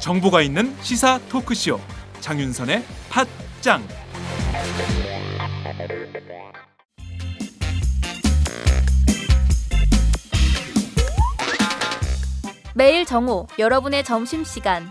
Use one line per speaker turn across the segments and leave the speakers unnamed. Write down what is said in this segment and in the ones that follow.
정보가 있는 시사 토크쇼 장윤선의 팟짱.
매일 정오 여러분의 점심시간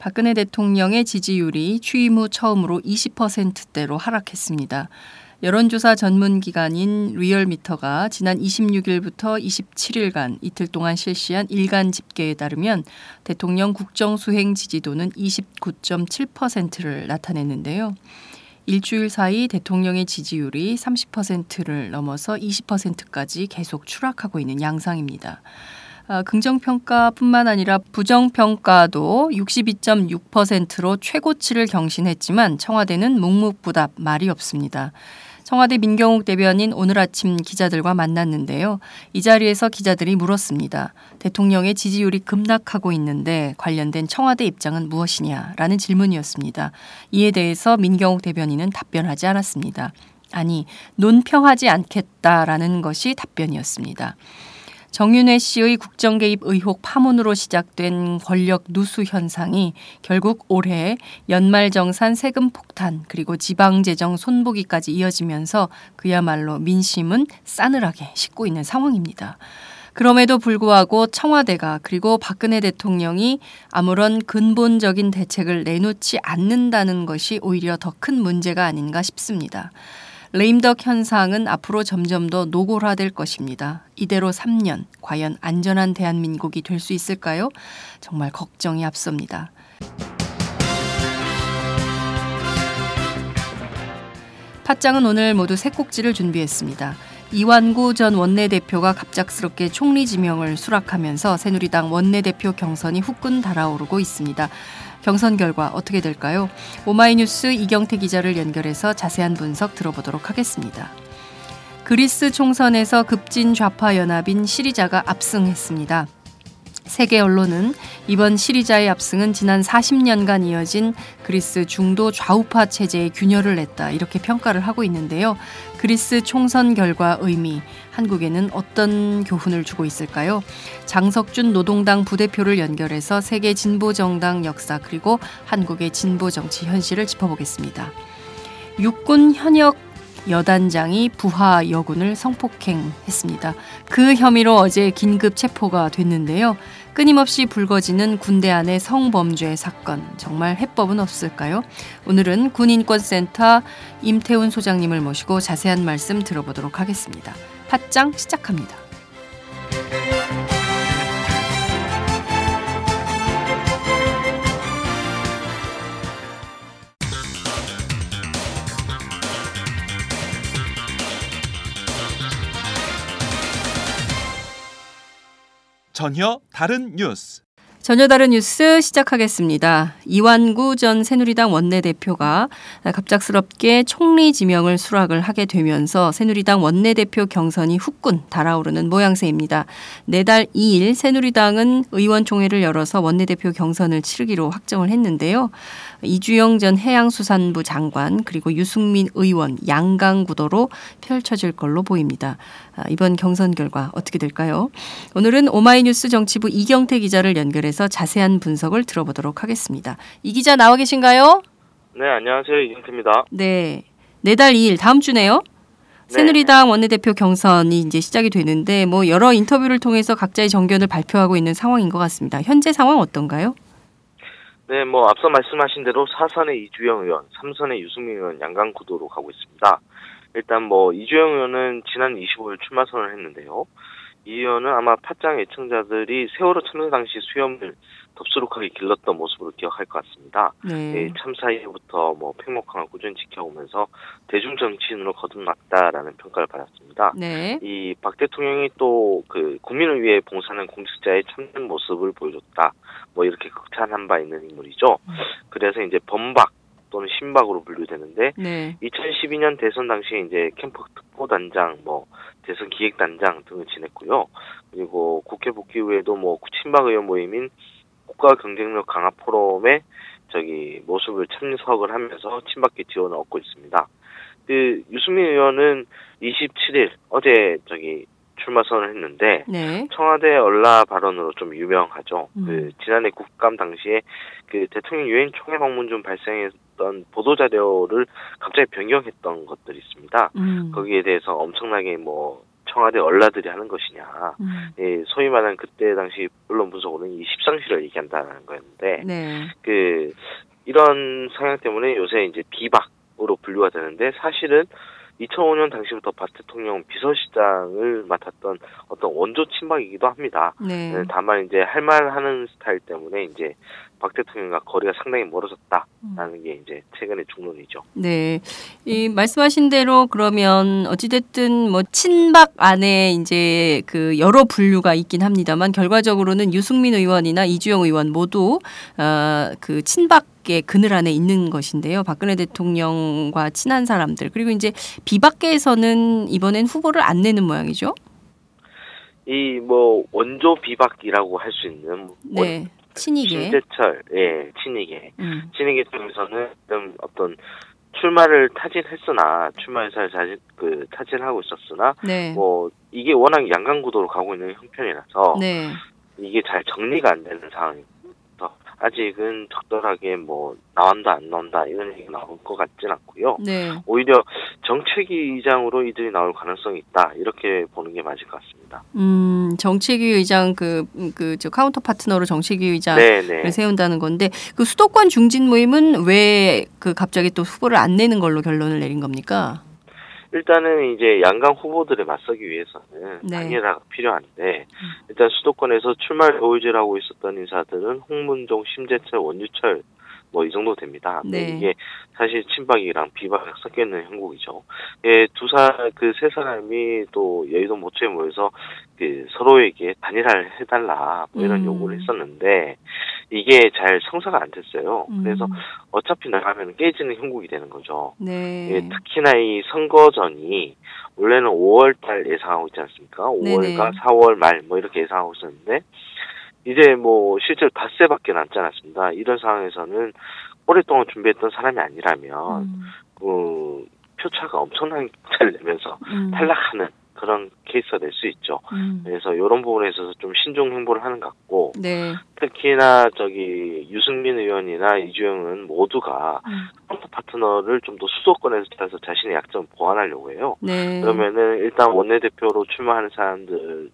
박근혜 대통령의 지지율이 취임 후 처음으로 20%대로 하락했습니다. 여론조사 전문 기관인 리얼미터가 지난 26일부터 27일간 이틀 동안 실시한 일간 집계에 따르면 대통령 국정 수행 지지도는 29.7%를 나타냈는데요. 일주일 사이 대통령의 지지율이 30%를 넘어서 20%까지 계속 추락하고 있는 양상입니다. 아, 긍정평가뿐만 아니라 부정평가도 62.6%로 최고치를 경신했지만 청와대는 묵묵부답 말이 없습니다. 청와대 민경욱 대변인 오늘 아침 기자들과 만났는데요. 이 자리에서 기자들이 물었습니다. 대통령의 지지율이 급락하고 있는데 관련된 청와대 입장은 무엇이냐라는 질문이었습니다. 이에 대해서 민경욱 대변인은 답변하지 않았습니다. 아니, 논평하지 않겠다라는 것이 답변이었습니다. 정윤회 씨의 국정 개입 의혹 파문으로 시작된 권력 누수 현상이 결국 올해 연말 정산 세금 폭탄 그리고 지방 재정 손보기까지 이어지면서 그야말로 민심은 싸늘하게 식고 있는 상황입니다. 그럼에도 불구하고 청와대가 그리고 박근혜 대통령이 아무런 근본적인 대책을 내놓지 않는다는 것이 오히려 더 큰 문제가 아닌가 싶습니다. 레임덕 현상은 앞으로 점점 더 노골화될 것입니다. 이대로 3년 과연 안전한 대한민국이 될 수 있을까요? 정말 걱정이 앞섭니다. 팟짱은 오늘 모두 세 꼭지를 준비했습니다. 이완구 전 원내대표가 갑작스럽게 총리 지명을 수락하면서 새누리당 원내대표 경선이 후끈 달아오르고 있습니다. 경선 결과 어떻게 될까요? 오마이뉴스 이경태 기자를 연결해서 자세한 분석 들어보도록 하겠습니다. 그리스 총선에서 급진 좌파 연합인 시리자가 압승했습니다. 세계 언론은 이번 시리자의 압승은 지난 40년간 이어진 그리스 중도 좌우파 체제의 균열을 냈다 이렇게 평가를 하고 있는데요. 그리스 총선 결과 의미 한국에는 어떤 교훈을 주고 있을까요? 장석준 노동당 부대표를 연결해서 세계 진보 정당 역사 그리고 한국의 진보 정치 현실을 짚어보겠습니다. 육군 현역 여단장이 부하 여군을 성폭행했습니다. 그 혐의로 어제 긴급 체포가 됐는데요. 끊임없이 불거지는 군대 안의 성범죄 사건 정말 해법은 없을까요? 오늘은 군인권센터 임태훈 소장님을 모시고 자세한 말씀 들어보도록 하겠습니다. 팟짱 시작합니다.
전혀 다른 뉴스.
전혀 다른 뉴스 시작하겠습니다. 이완구 전 새누리당 원내대표가 갑작스럽게 총리 지명을 수락을 하게 되면서 새누리당 원내대표 경선이 후끈 달아오르는 모양새입니다. 내달 2일 새누리당은 의원총회를 열어서 원내대표 경선을 치르기로 확정을 했는데요. 이주영 전 해양수산부 장관 그리고 유승민 의원 양강 구도로 펼쳐질 걸로 보입니다. 아, 이번 경선 결과 어떻게 될까요? 오늘은 오마이뉴스 정치부 이경태 기자를 연결해서 자세한 분석을 들어보도록 하겠습니다. 이 기자 나와 계신가요?
네, 안녕하세요. 이경태입니다.
네. 내달 2일 다음 주네요.
네.
새누리당 원내대표 경선이 이제 시작이 되는데 뭐 여러 인터뷰를 통해서 각자의 정견을 발표하고 있는 상황인 것 같습니다. 현재 상황 어떤가요?
네, 뭐 앞서 말씀하신 대로 4선의 이주영 의원, 3선의 유승민 의원 양강 구도로 가고 있습니다. 일단 뭐 이주영 의원은 지난 25일 출마 선언을 했는데요. 이 의원은 아마 팟짱 애청자들이 세월호 참사 당시 수염을 덥수룩하게 길렀던 모습으로 기억할 것 같습니다.
네.
예, 참사 이후부터 뭐 팽목항을 꾸준히 지켜오면서 대중 정치인으로 거듭났다라는 평가를 받았습니다.
네.
이 박 대통령이 또 그 국민을 위해 봉사하는 공직자의 참된 모습을 보여줬다. 뭐 이렇게 극찬한 바 있는 인물이죠. 그래서 이제 범박 또는 신박으로 분류되는데
네.
2012년 대선 당시에 이제 캠프 특보단장, 뭐 대선 기획단장 등을 지냈고요. 그리고 국회 복귀 후에도 뭐 친박 의원 모임인 국가 경쟁력 강화 포럼에 저기 모습을 참석을 하면서 친박계 지원을 얻고 있습니다. 그 유승민 의원은 27일 어제 저기 출마 선언을 했는데
네.
청와대 얼라 발언으로 좀 유명하죠.
음.
그 지난해 국감 당시에 그 대통령 유엔 총회 방문 중 발생했던 보도 자료를 갑자기 변경했던 것들이 있습니다.
음.
거기에 대해서 엄청나게 뭐 청와대 얼라들이 하는 것이냐.
음.
예, 소위 말하는 그때 당시 언론 분석으로는 이 십상시를 얘기한다는 거였는데
네.
그 이런 성향 때문에 요새 이제 비박으로 분류가 되는데 사실은 2005년 당시부터 박 대통령 비서실장을 맡았던 어떤 원조 친박이기도 합니다.
네.
네, 다만 이제 할 말 하는 스타일 때문에 이제 박 대통령과 거리가 상당히 멀어졌다라는 게 이제 최근의 중론이죠.
네. 이 말씀하신 대로 그러면 어찌됐든 뭐 친박 안에 이제 그 여러 분류가 있긴 합니다만 결과적으로는 유승민 의원이나 이주영 의원 모두 어 그 친박 의 그늘 안에 있는 것인데요. 박근혜 대통령과 친한 사람들 그리고 이제 비박계에서는 이번엔 후보를 안 내는 모양이죠.
이 뭐 원조 비박이라고 할 수 있는
네. 친이계.
신재철, 예, 친이계.
음.
친이계 쪽에서는 좀 어떤 출마를 타진했으나 출마 의사를 자진 그 타진하고 있었으나
네.
뭐 이게 워낙 양강구도로 가고 있는 형편이라서
네.
이게 잘 정리가 안 되는 상황입니다. 아직은 적절하게 뭐 나온다 안 나온다 이런 얘기 나올 것 같진 않고요.
네.
오히려 정책위 의장으로 이들이 나올 가능성이 있다 이렇게 보는 게 맞을 것 같습니다.
음, 정책위 의장 그그저 counter partner로 정책위 의장
네네.
을 세운다는 건데 그 수도권 중진 모임은 왜 그 갑자기 또 후보를 안 내는 걸로 결론을 내린 겁니까?
일단은 이제 양강 후보들에 맞서기 위해서는
네.
단일화가 필요한데 일단 수도권에서 출마 저울질하고 있었던 인사들은 홍문종, 심재철, 원유철 뭐 이 정도 됩니다.
네.
이게 사실 친박이랑 비박이 섞여 있는 형국이죠. 예, 두사그 세 사람이 또 여의도 모처에 모여서 그 서로에게 단일화를 해달라 뭐 이런
음.
요구를 했었는데 이게 잘 성사가 안 됐어요. 그래서
음,
어차피 나가면 깨지는 형국이 되는 거죠.
네.
예, 특히나 이 선거전이 원래는 5월 달 예상하고 있지 않습니까?
네네.
5월과 4월 말 뭐 이렇게 예상하고 있었는데 이제 뭐 실제로 닷새밖에 남지 않았습니다. 이런 상황에서는 오랫동안 준비했던 사람이 아니라면
음,
그 표차가 엄청난 차를 내면서
음,
탈락하는 그런 케이스가 될 수 있죠.
음,
그래서 이런 부분에 있어서 좀 신중 행보를 하는 것 같고
네.
특히나 저기 유승민 의원이나 이주영은 모두가
음,
counter partner를 좀 더 수도권에서 찾아서 자신의 약점을 보완하려고 해요.
네.
그러면은 일단 원내대표로 출마하는 사람들을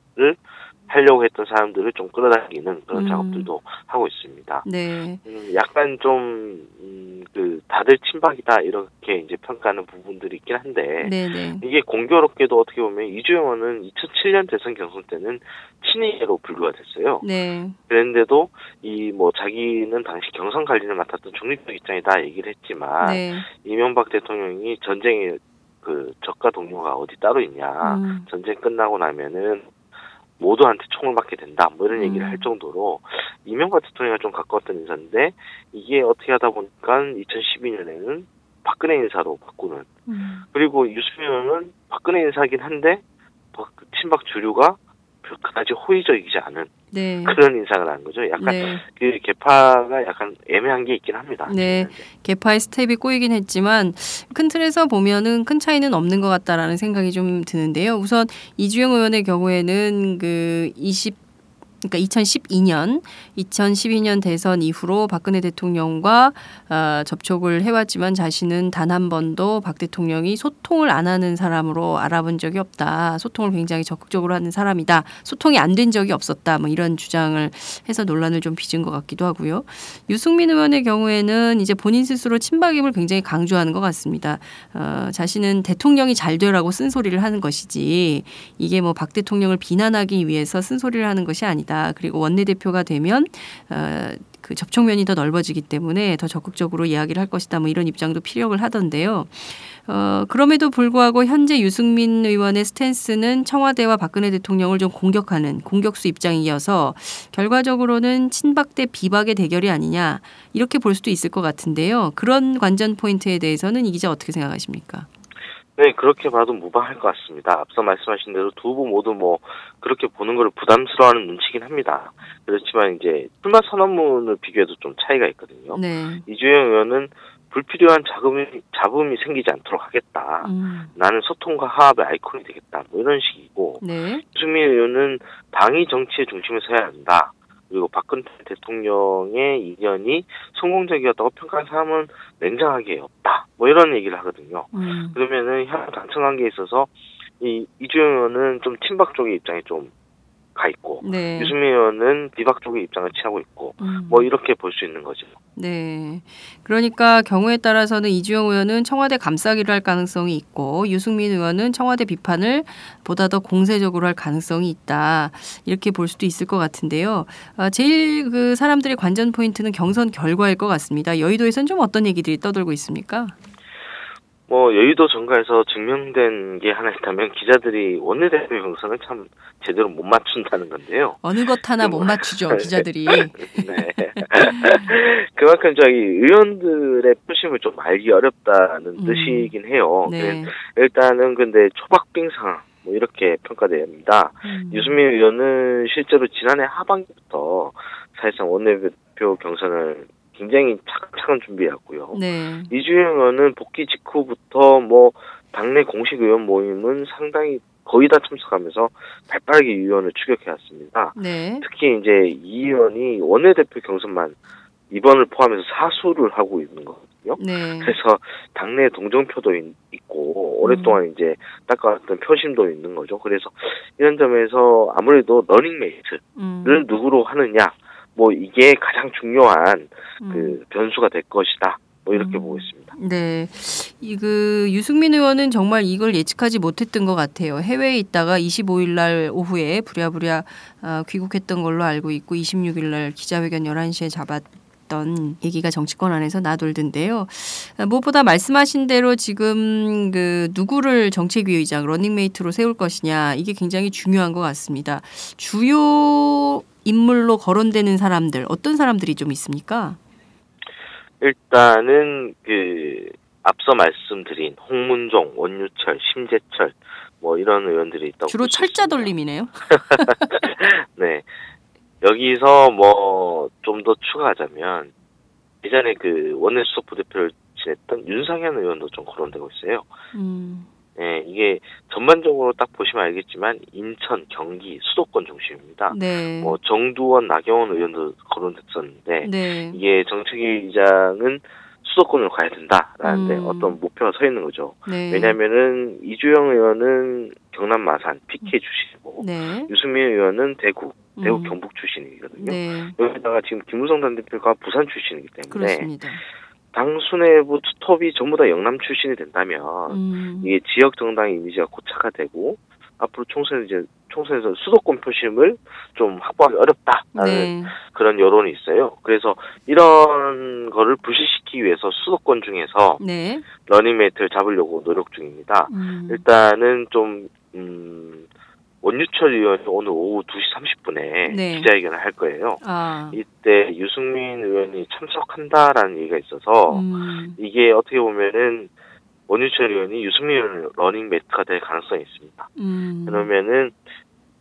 하려고 했던 사람들을 좀 끌어당기는 그런
음.
작업들도 하고 있습니다.
네.
음, 약간 좀, 음, 그, 다들 친박이다, 이렇게 이제 평가하는 부분들이 있긴 한데,
네, 네.
이게 공교롭게도 어떻게 보면 이주영은 2007년 대선 경선 때는 친이계로 분류가 됐어요.
네.
그랬는데도 이 뭐 자기는 당시 경선 관리를 맡았던 중립적 입장이다 얘기를 했지만
네.
이명박 대통령이 전쟁에 그 적과 동료가 어디 따로 있냐
음,
전쟁 끝나고 나면은 모두한테 총을 맞게 된다. 뭐 이런 얘기를
음.
할 정도로 이명박 대통령과 좀 가까웠던 인사인데 이게 어떻게 하다 보니까 2012년에는 박근혜 인사로 바꾸는.
음,
그리고 유승민은 박근혜 인사긴 한데 박- 친박 주류가 그다지 호의적이지 않은
네.
그런 인상을 하는 거죠. 약간
네.
그 개파가 약간 애매한 게 있긴 합니다.
네. 개파의 스텝이 꼬이긴 했지만 큰 틀에서 보면은 큰 차이는 없는 것 같다라는 생각이 좀 드는데요. 우선 이주영 의원의 경우에는 그 20, 그러니까 2012년 2012년 대선 이후로 박근혜 대통령과 어, 접촉을 해왔지만 자신은 단 한 번도 박 대통령이 소통을 안 하는 사람으로 알아본 적이 없다. 소통을 굉장히 적극적으로 하는 사람이다. 소통이 안 된 적이 없었다. 뭐 이런 주장을 해서 논란을 좀 빚은 것 같기도 하고요. 유승민 의원의 경우에는 이제 본인 스스로 친박임을 굉장히 강조하는 것 같습니다. 어, 자신은 대통령이 잘 되라고 쓴소리를 하는 것이지 이게 뭐 박 대통령을 비난하기 위해서 쓴소리를 하는 것이 아니다. 그리고 원내대표가 되면 어, 그 접촉면이 더 넓어지기 때문에 더 적극적으로 이야기를 할 것이다. 뭐 이런 입장도 피력을 하던데요. 어, 그럼에도 불구하고 현재 유승민 의원의 스탠스는 청와대와 박근혜 대통령을 좀 공격하는 공격수 입장이어서 결과적으로는 친박 대 비박의 대결이 아니냐 이렇게 볼 수도 있을 것 같은데요. 그런 관전 포인트에 대해서는 이 기자 어떻게 생각하십니까?
네, 그렇게 봐도 무방할 것 같습니다. 앞서 말씀하신 대로 두 후보 모두 뭐 그렇게 보는 걸 부담스러워하는 눈치긴 합니다. 그렇지만 이제 출마 선언문을 비교해도 좀 차이가 있거든요.
네.
이주영 의원은 불필요한 잡음이, 잡음이 생기지 않도록 하겠다.
음,
나는 소통과 화합의 아이콘이 되겠다. 뭐 이런 식이고
네.
유승민 의원은 당이 정치의 중심에 서야 한다. 그리고 박근혜 대통령의 이견이 성공적이었다고 평가한 사람은 냉정하게 없다. 뭐 이런 얘기를 하거든요.
음,
그러면은 향 당청 관계에 있어서 이 이주영 의원은 좀 친박 쪽의 입장에 좀 가 있고
네.
유승민 의원은 비박 쪽의 입장을 취하고 있고
음.
뭐 이렇게 볼 수 있는 거죠.
네. 그러니까 경우에 따라서는 이주영 의원은 청와대 감싸기를 할 가능성이 있고 유승민 의원은 청와대 비판을 보다 더 공세적으로 할 가능성이 있다. 이렇게 볼 수도 있을 것 같은데요. 아, 제일 그 사람들의 관전 포인트는 경선 결과일 것 같습니다. 여의도에서는 좀 어떤 얘기들이 떠돌고 있습니까?
뭐 여의도 정가에서 증명된 게 하나 있다면 기자들이 원내대표 경선을 참 제대로 못 맞춘다는 건데요.
어느 것 하나 못 맞추죠, 기자들이.
네. 그만큼 저기 의원들의 표심을 좀 알기 어렵다는
음.
뜻이긴 해요.
네.
일단은 근데 초박빙 상황 뭐 이렇게 평가됩니다.
음.
유승민 의원은 실제로 지난해 하반기부터 사실상 원내대표 경선을 굉장히 차근차근 준비했고요.
네.
이주영 의원은 복귀 직후부터 뭐 당내 공식 의원 모임은 상당히 거의 다 참석하면서 발빠르게 이 의원을 추격해왔습니다.
네.
특히 이제 이 의원이 원내대표 경선만 이번을 포함해서 사수를 하고 있는 거거든요.
네.
그래서 당내 동정표도 있- 있고 오랫동안 이제 닦아왔던 표심도 있는 거죠. 그래서 이런 점에서 아무래도 러닝메이트를
음.
누구로 하느냐 뭐 이게 가장 중요한
음.
그 변수가 될 것이다. 뭐 이렇게
음.
보고 있습니다.
네. 이 그 유승민 의원은 정말 이걸 예측하지 못했던 것 같아요. 해외에 있다가 25일 날 오후에 부랴부랴 아, 귀국했던 걸로 알고 있고 26일 날 기자회견 11시에 잡았 던 얘기가 정치권 안에서 나돌던데요. 아, 무엇보다 말씀하신 대로 지금 그 누구를 정책위 의장 러닝메이트로 세울 것이냐 이게 굉장히 중요한 것 같습니다. 주요 인물로 거론되는 사람들 어떤 사람들이 좀 있습니까?
일단은 그 앞서 말씀드린 홍문종, 원유철, 심재철 뭐 이런 의원들이 있다고
주로 철자. 돌림이네요.
네. 여기서 뭐 좀 더 추가하자면 예전에 그 원내수석 부대표를 지냈던 윤상현 의원도 좀 거론되고 있어요.
음.
예, 이게 전반적으로 딱 보시면 알겠지만 인천, 경기, 수도권 중심입니다.
네.
뭐 정두원, 나경원 의원도 거론됐었는데
네.
이게 정책위 의장은 수도권으로 가야 된다라는데
음.
어떤 목표가 서 있는 거죠.
네.
왜냐하면은 이주영 의원은 경남 마산 PK 출신이고
네.
유승민 의원은 대구 대구
음.
경북 출신이거든요.
네.
여기다가 지금 김무성 당대표가 부산 출신이기 때문에
그렇습니다.
당 수뇌부 투톱이 전부 다 영남 출신이 된다면
음.
이게 지역 정당의 이미지가 고착화 되고 앞으로 총선 이제 총선에서 수도권 표심을 좀 확보하기 어렵다라는
네.
그런 여론이 있어요. 그래서 이런 거를 불식시키기 위해서 수도권 중에서
네.
러닝메이트를 잡으려고 노력 중입니다.
음.
일단은 좀 음, 원유철 의원이 오늘 오후 2시 30분에
네.
기자회견을 할 거예요.
아.
이때 유승민 의원이 참석한다라는 얘기가 있어서
음.
이게 어떻게 보면은 원유철 의원이 유승민 의원 러닝메이트가 될 가능성이 있습니다.
음.
그러면은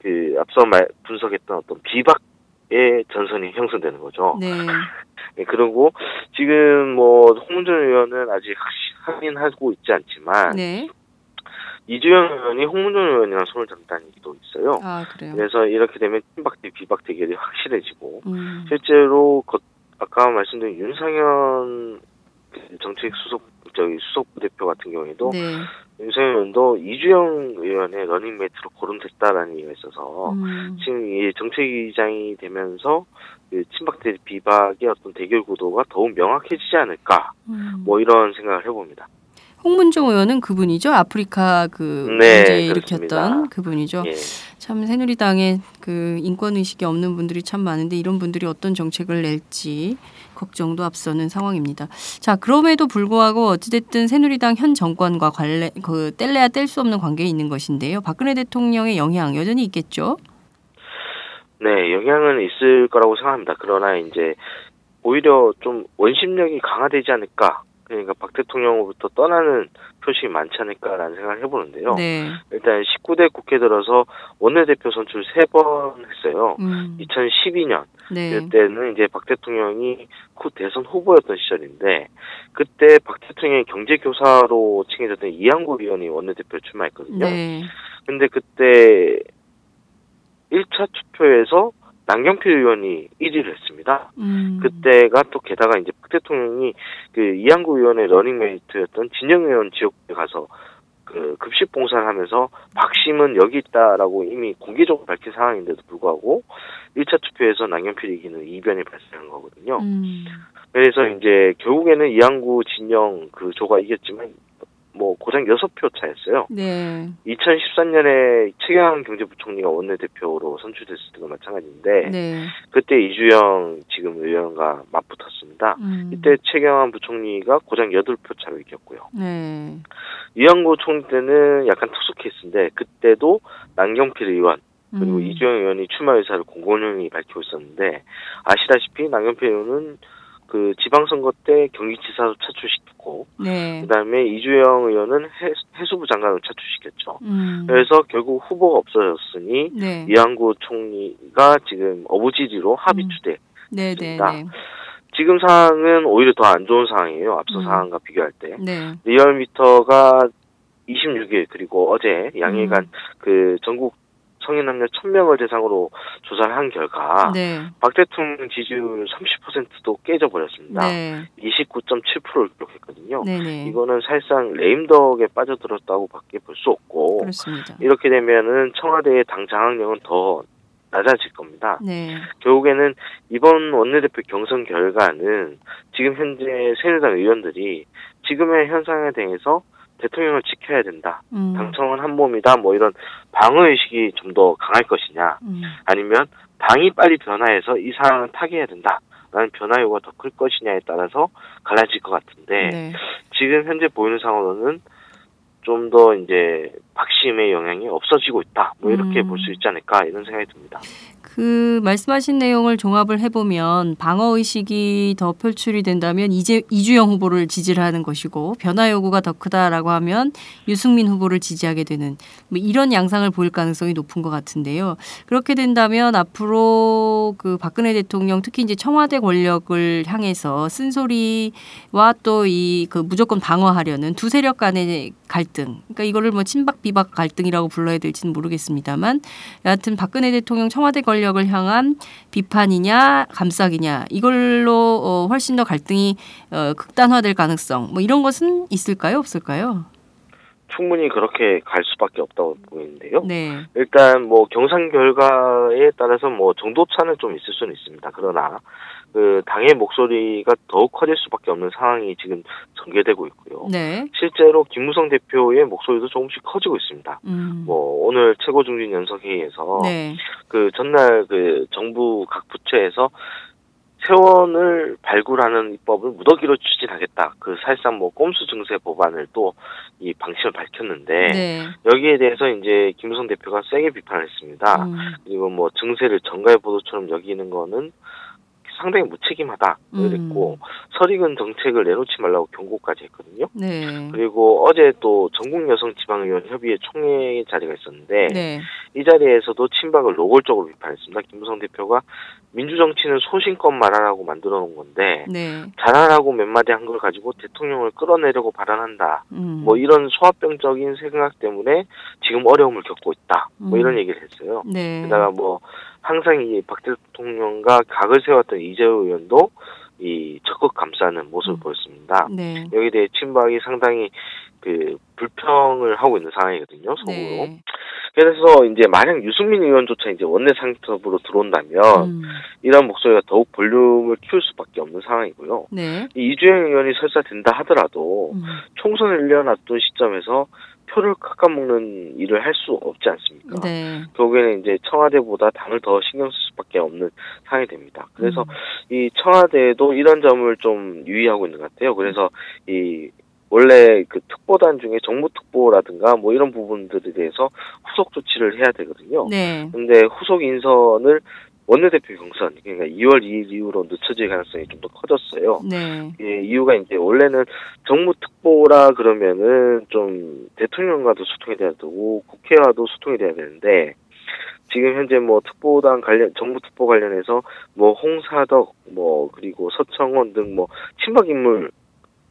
그 앞서 말 분석했던 어떤 비박의 전선이 형성되는 거죠.
네.
네, 그리고 지금 뭐 홍문종 의원은 아직 확인하고 있지 않지만
네.
이주영 의원이 홍문종 의원이랑 손을 잡다는 얘기도 있어요.
아 그래요.
그래서 이렇게 되면 친박 대 비박 대결이 확실해지고
음.
실제로 거- 아까 말씀드린 윤상현 그 정책 수석 저기 수석 부대표 같은 경우에도
네.
윤상현 의원도 이주영 의원의 러닝메이트로 거론됐다라는 얘기가 있어서
음.
지금 이 정책위장이 되면서 그 친박 대 비박의 어떤 대결 구도가 더욱 명확해지지 않을까
음.
뭐 이런 생각을 해봅니다.
홍문종 의원은 그분이죠. 아프리카 그
네,
문제
그렇습니다.
일으켰던 그분이죠.
예.
참 새누리당에 그 인권 의식이 없는 분들이 참 많은데 이런 분들이 어떤 정책을 낼지 걱정도 앞서는 상황입니다. 자, 그럼에도 불구하고 어찌됐든 새누리당 현 정권과 관련 그 뗄래야 뗄 수 없는 관계에 있는 것인데요. 박근혜 대통령의 영향 여전히 있겠죠.
네, 영향은 있을 거라고 생각합니다. 그러나 이제 오히려 좀 원심력이 강화되지 않을까. 그러니까 박 대통령으로부터 떠나는 표식이 많지 않을까라는 생각을 해보는데요.
네.
일단 19대 국회 들어서 원내대표 선출 세 번 했어요.
음.
2012년
네.
그때는 이제 박 대통령이 후 대선 후보였던 시절인데 그때 박 대통령의 경제교사로 칭해졌던 이한구 의원이 원내대표 출마했거든요.
네.
근데 그때 1차 투표에서 남경필 의원이 1위를 했습니다.
음.
그때가 또 게다가 이제 박 대통령이 그 이한구 의원의 러닝메이트였던 진영 의원 지역에 가서 그 급식 봉사를 하면서 박심은 여기 있다라고 이미 공개적으로 밝힌 상황인데도 불구하고 1차 투표에서 남경필이 이기는 이변이 발생한 거거든요.
음.
그래서 이제 결국에는 이한구 진영 그 조가 이겼지만 뭐 고작 6표 차였어요.
네.
2013년에 최경환 경제부총리가 원내대표로 선출됐을 때도 마찬가지인데
네.
그때 이주영 지금 의원과 맞붙었습니다.
음.
이때 최경환 부총리가 고작 8표 차로 이겼고요.
네.
이한구 총리 때는 약간 특수 케이스인데 그때도 남경필 의원 그리고
음.
이주영 의원이 출마 의사를 공공연히 밝히고 있었는데 아시다시피 남경필 의원은 그 지방선거 때 경기지사로 차출시켰고
네.
그다음에 이주영 의원은 해, 해수부 장관으로 차출시켰죠.
음.
그래서 결국 후보가 없어졌으니
네.
이한구 총리가 지금 어부지리로 합의
음.
추대.
네, 네. 네.
지금 상황은 오히려 더 안 좋은 상황이에요. 앞서
음.
상황과 비교할 때.
네.
리얼미터가 26일 그리고 어제 양일간
음.
그 전국 성인 남녀 1000명을 대상으로 조사를 한 결과
네.
박 대통령 지지율 30%도 깨져버렸습니다.
네.
29.7%를 기록했거든요.
네, 네.
이거는 사실상 레임덕에 빠져들었다고밖에 볼 수 없고
그렇습니다.
이렇게 되면은 청와대의 당 장악력은 더 낮아질 겁니다.
네.
결국에는 이번 원내대표 경선 결과는 지금 현재 새누리당 의원들이 지금의 현상에 대해서 대통령을 지켜야 된다.
음.
당청은 한 몸이다. 뭐 이런 방어 의식이 좀 더 강할 것이냐,
음.
아니면 당이 빨리 변화해서 이 상황을 타개해야 된다. 라는 변화 요구가 더 클 것이냐에 따라서 갈라질 것 같은데
네.
지금 현재 보이는 상황으로는 좀 더 이제 박심의 영향이 없어지고 있다. 뭐 이렇게
음.
볼수 있지 않을까 이런 생각이 듭니다.
그 말씀하신 내용을 종합을 해보면 방어 의식이 더 표출이 된다면 이제 이주영 후보를 지지를 하는 것이고 변화 요구가 더 크다라고 하면 유승민 후보를 지지하게 되는 뭐 이런 양상을 보일 가능성이 높은 것 같은데요. 그렇게 된다면 앞으로 그 박근혜 대통령 특히 이제 청와대 권력을 향해서 쓴소리와 또 이 그 무조건 방어하려는 두 세력 간의 갈등. 그러니까 이거를 뭐 친박 비박 갈등이라고 불러야 될지는 모르겠습니다만 여하튼 박근혜 대통령 청와대 권력 을 향한 비판이냐 감싸기냐 이걸로 어, 훨씬 더 갈등이 어, 극단화될 가능성 뭐 이런 것은 있을까요 없을까요?
충분히 그렇게 갈 수밖에 없다고 보이는데요.
네.
일단 뭐 경선 결과에 따라서 뭐 정도 차는 좀 있을 수는 있습니다. 그러나 그 당의 목소리가 더욱 커질 수밖에 없는 상황이 지금 전개되고 있고요.
네.
실제로 김무성 대표의 목소리도 조금씩 커지고 있습니다.
음.
뭐 오늘 최고중진 연석회의에서
네.
그 전날 그 정부 각 부처에서 세원을 발굴하는 입법을 무더기로 추진하겠다. 그 사실상 뭐 꼼수 증세 법안을 또 이 방침을 밝혔는데
네.
여기에 대해서 이제 김무성 대표가 세게 비판을 했습니다.
음.
그리고 뭐 증세를 정가의 보도처럼 여기는 거는 상당히 무책임하다 뭐 이랬고 설익은 정책을 내놓지 말라고 경고까지 했거든요.
네.
그리고 어제 또 전국 여성 지방의원 협의회 총회 자리가 있었는데
네.
이 자리에서도 친박을 노골적으로 비판했습니다. 김무성 대표가 민주정치는 소신껏 말하라고 만들어 놓은 건데
네.
잘하라고 몇 마디 한 걸 가지고 대통령을 끌어내려고 발언한다.
음.
뭐 이런 소화병적인 생각 때문에 지금 어려움을 겪고 있다. 뭐
음.
이런 얘기를 했어요.
네.
게다가 뭐 항상 이 박 대통령과 각을 세웠던 이재호 의원도 이 적극 감싸는 모습을
음.
보였습니다.
네.
여기에 대해 친박이 상당히 그 불평을 하고 있는 상황이거든요. 속으로.
네.
그래서 이제 만약 유승민 의원조차 이제 원내 상급으로 들어온다면
음.
이런 목소리가 더욱 볼륨을 키울 수밖에 없는 상황이고요.
네.
이 이주영 의원이 설사 된다 하더라도
음.
총선을 1년 앞둔 시점에서 표를 깎아먹는 일을 할 수 없지 않습니까?
네.
결국에는 이제 청와대보다 당을 더 신경 쓸 수밖에 없는 상황이 됩니다. 그래서
음.
이 청와대도 이런 점을 좀 유의하고 있는 것 같아요. 그래서 이 원래 그 특보단 중에 정무특보라든가 뭐 이런 부분들에 대해서 후속 조치를 해야 되거든요.
네.
근데 후속 인선을 원내대표 경선 그러니까 2월 2일 이후로 늦춰질 가능성이 좀 더 커졌어요.
네.
예, 이유가 이제 원래는 정무 특보라 그러면은 좀 대통령과도 소통이 돼야 되고 국회와도 소통이 돼야 되는데 지금 현재 뭐 특보단 관련 정부 특보 관련해서 뭐 홍사덕 뭐 그리고 서청원 등 뭐 친박 인물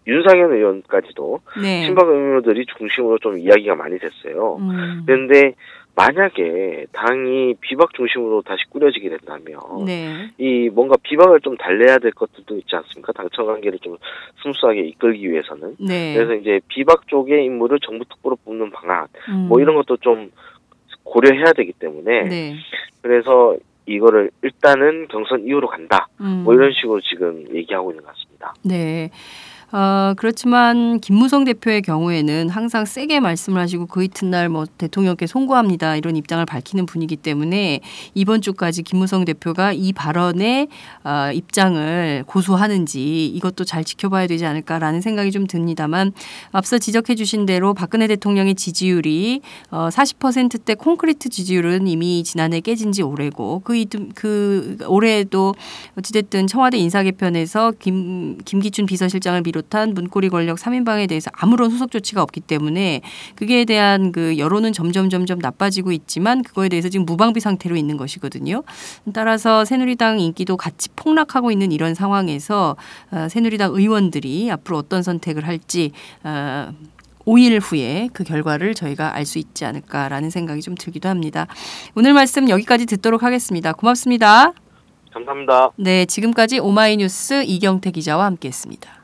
윤상현 의원까지도
네.
친박 인물들이 중심으로 좀 이야기가 많이 됐어요.
음.
그런데 만약에 당이 비박 중심으로 다시 꾸려지게 된다면
네.
이 뭔가 비박을 좀 달래야 될 것들도 있지 않습니까? 당청 관계를 좀 smooth하게 이끌기 위해서는.
네.
그래서 이제 비박 쪽의 인물을 정부 특보로 뽑는 방안,
음.
뭐 이런 것도 좀 고려해야 되기 때문에
네.
그래서 이거를 일단은 경선 이후로 간다.
음.
뭐 이런 식으로 지금 얘기하고 있는 것 같습니다.
네. 어, 그렇지만 김무성 대표의 경우에는 항상 세게 말씀을 하시고 그 이튿날 뭐 대통령께 송구합니다. 이런 입장을 밝히는 분이기 때문에 이번 주까지 김무성 대표가 이 발언의 어, 입장을 고수하는지 이것도 잘 지켜봐야 되지 않을까라는 생각이 좀 듭니다만 앞서 지적해 주신 대로 박근혜 대통령의 지지율이 어, 40%대 콘크리트 지지율은 이미 지난해 깨진 지 오래고 그, 이듬- 그 올해에도 어찌됐든 청와대 인사 개편에서 김, 김기춘 비서실장을 비롯 한 문고리 권력 3인방에 대해서 아무런 후속 조치가 없기 때문에 그게 대한 그 여론은 점점 점점 나빠지고 있지만 그거에 대해서 지금 무방비 상태로 있는 것이거든요. 따라서 새누리당 인기도 같이 폭락하고 있는 이런 상황에서 어, 새누리당 의원들이 앞으로 어떤 선택을 할지 어, 5일 후에 그 결과를 저희가 알 수 있지 않을까라는 생각이 좀 들기도 합니다. 오늘 말씀 여기까지 듣도록 하겠습니다. 고맙습니다.
감사합니다.
네, 지금까지 오마이뉴스 이경태 기자와 함께했습니다.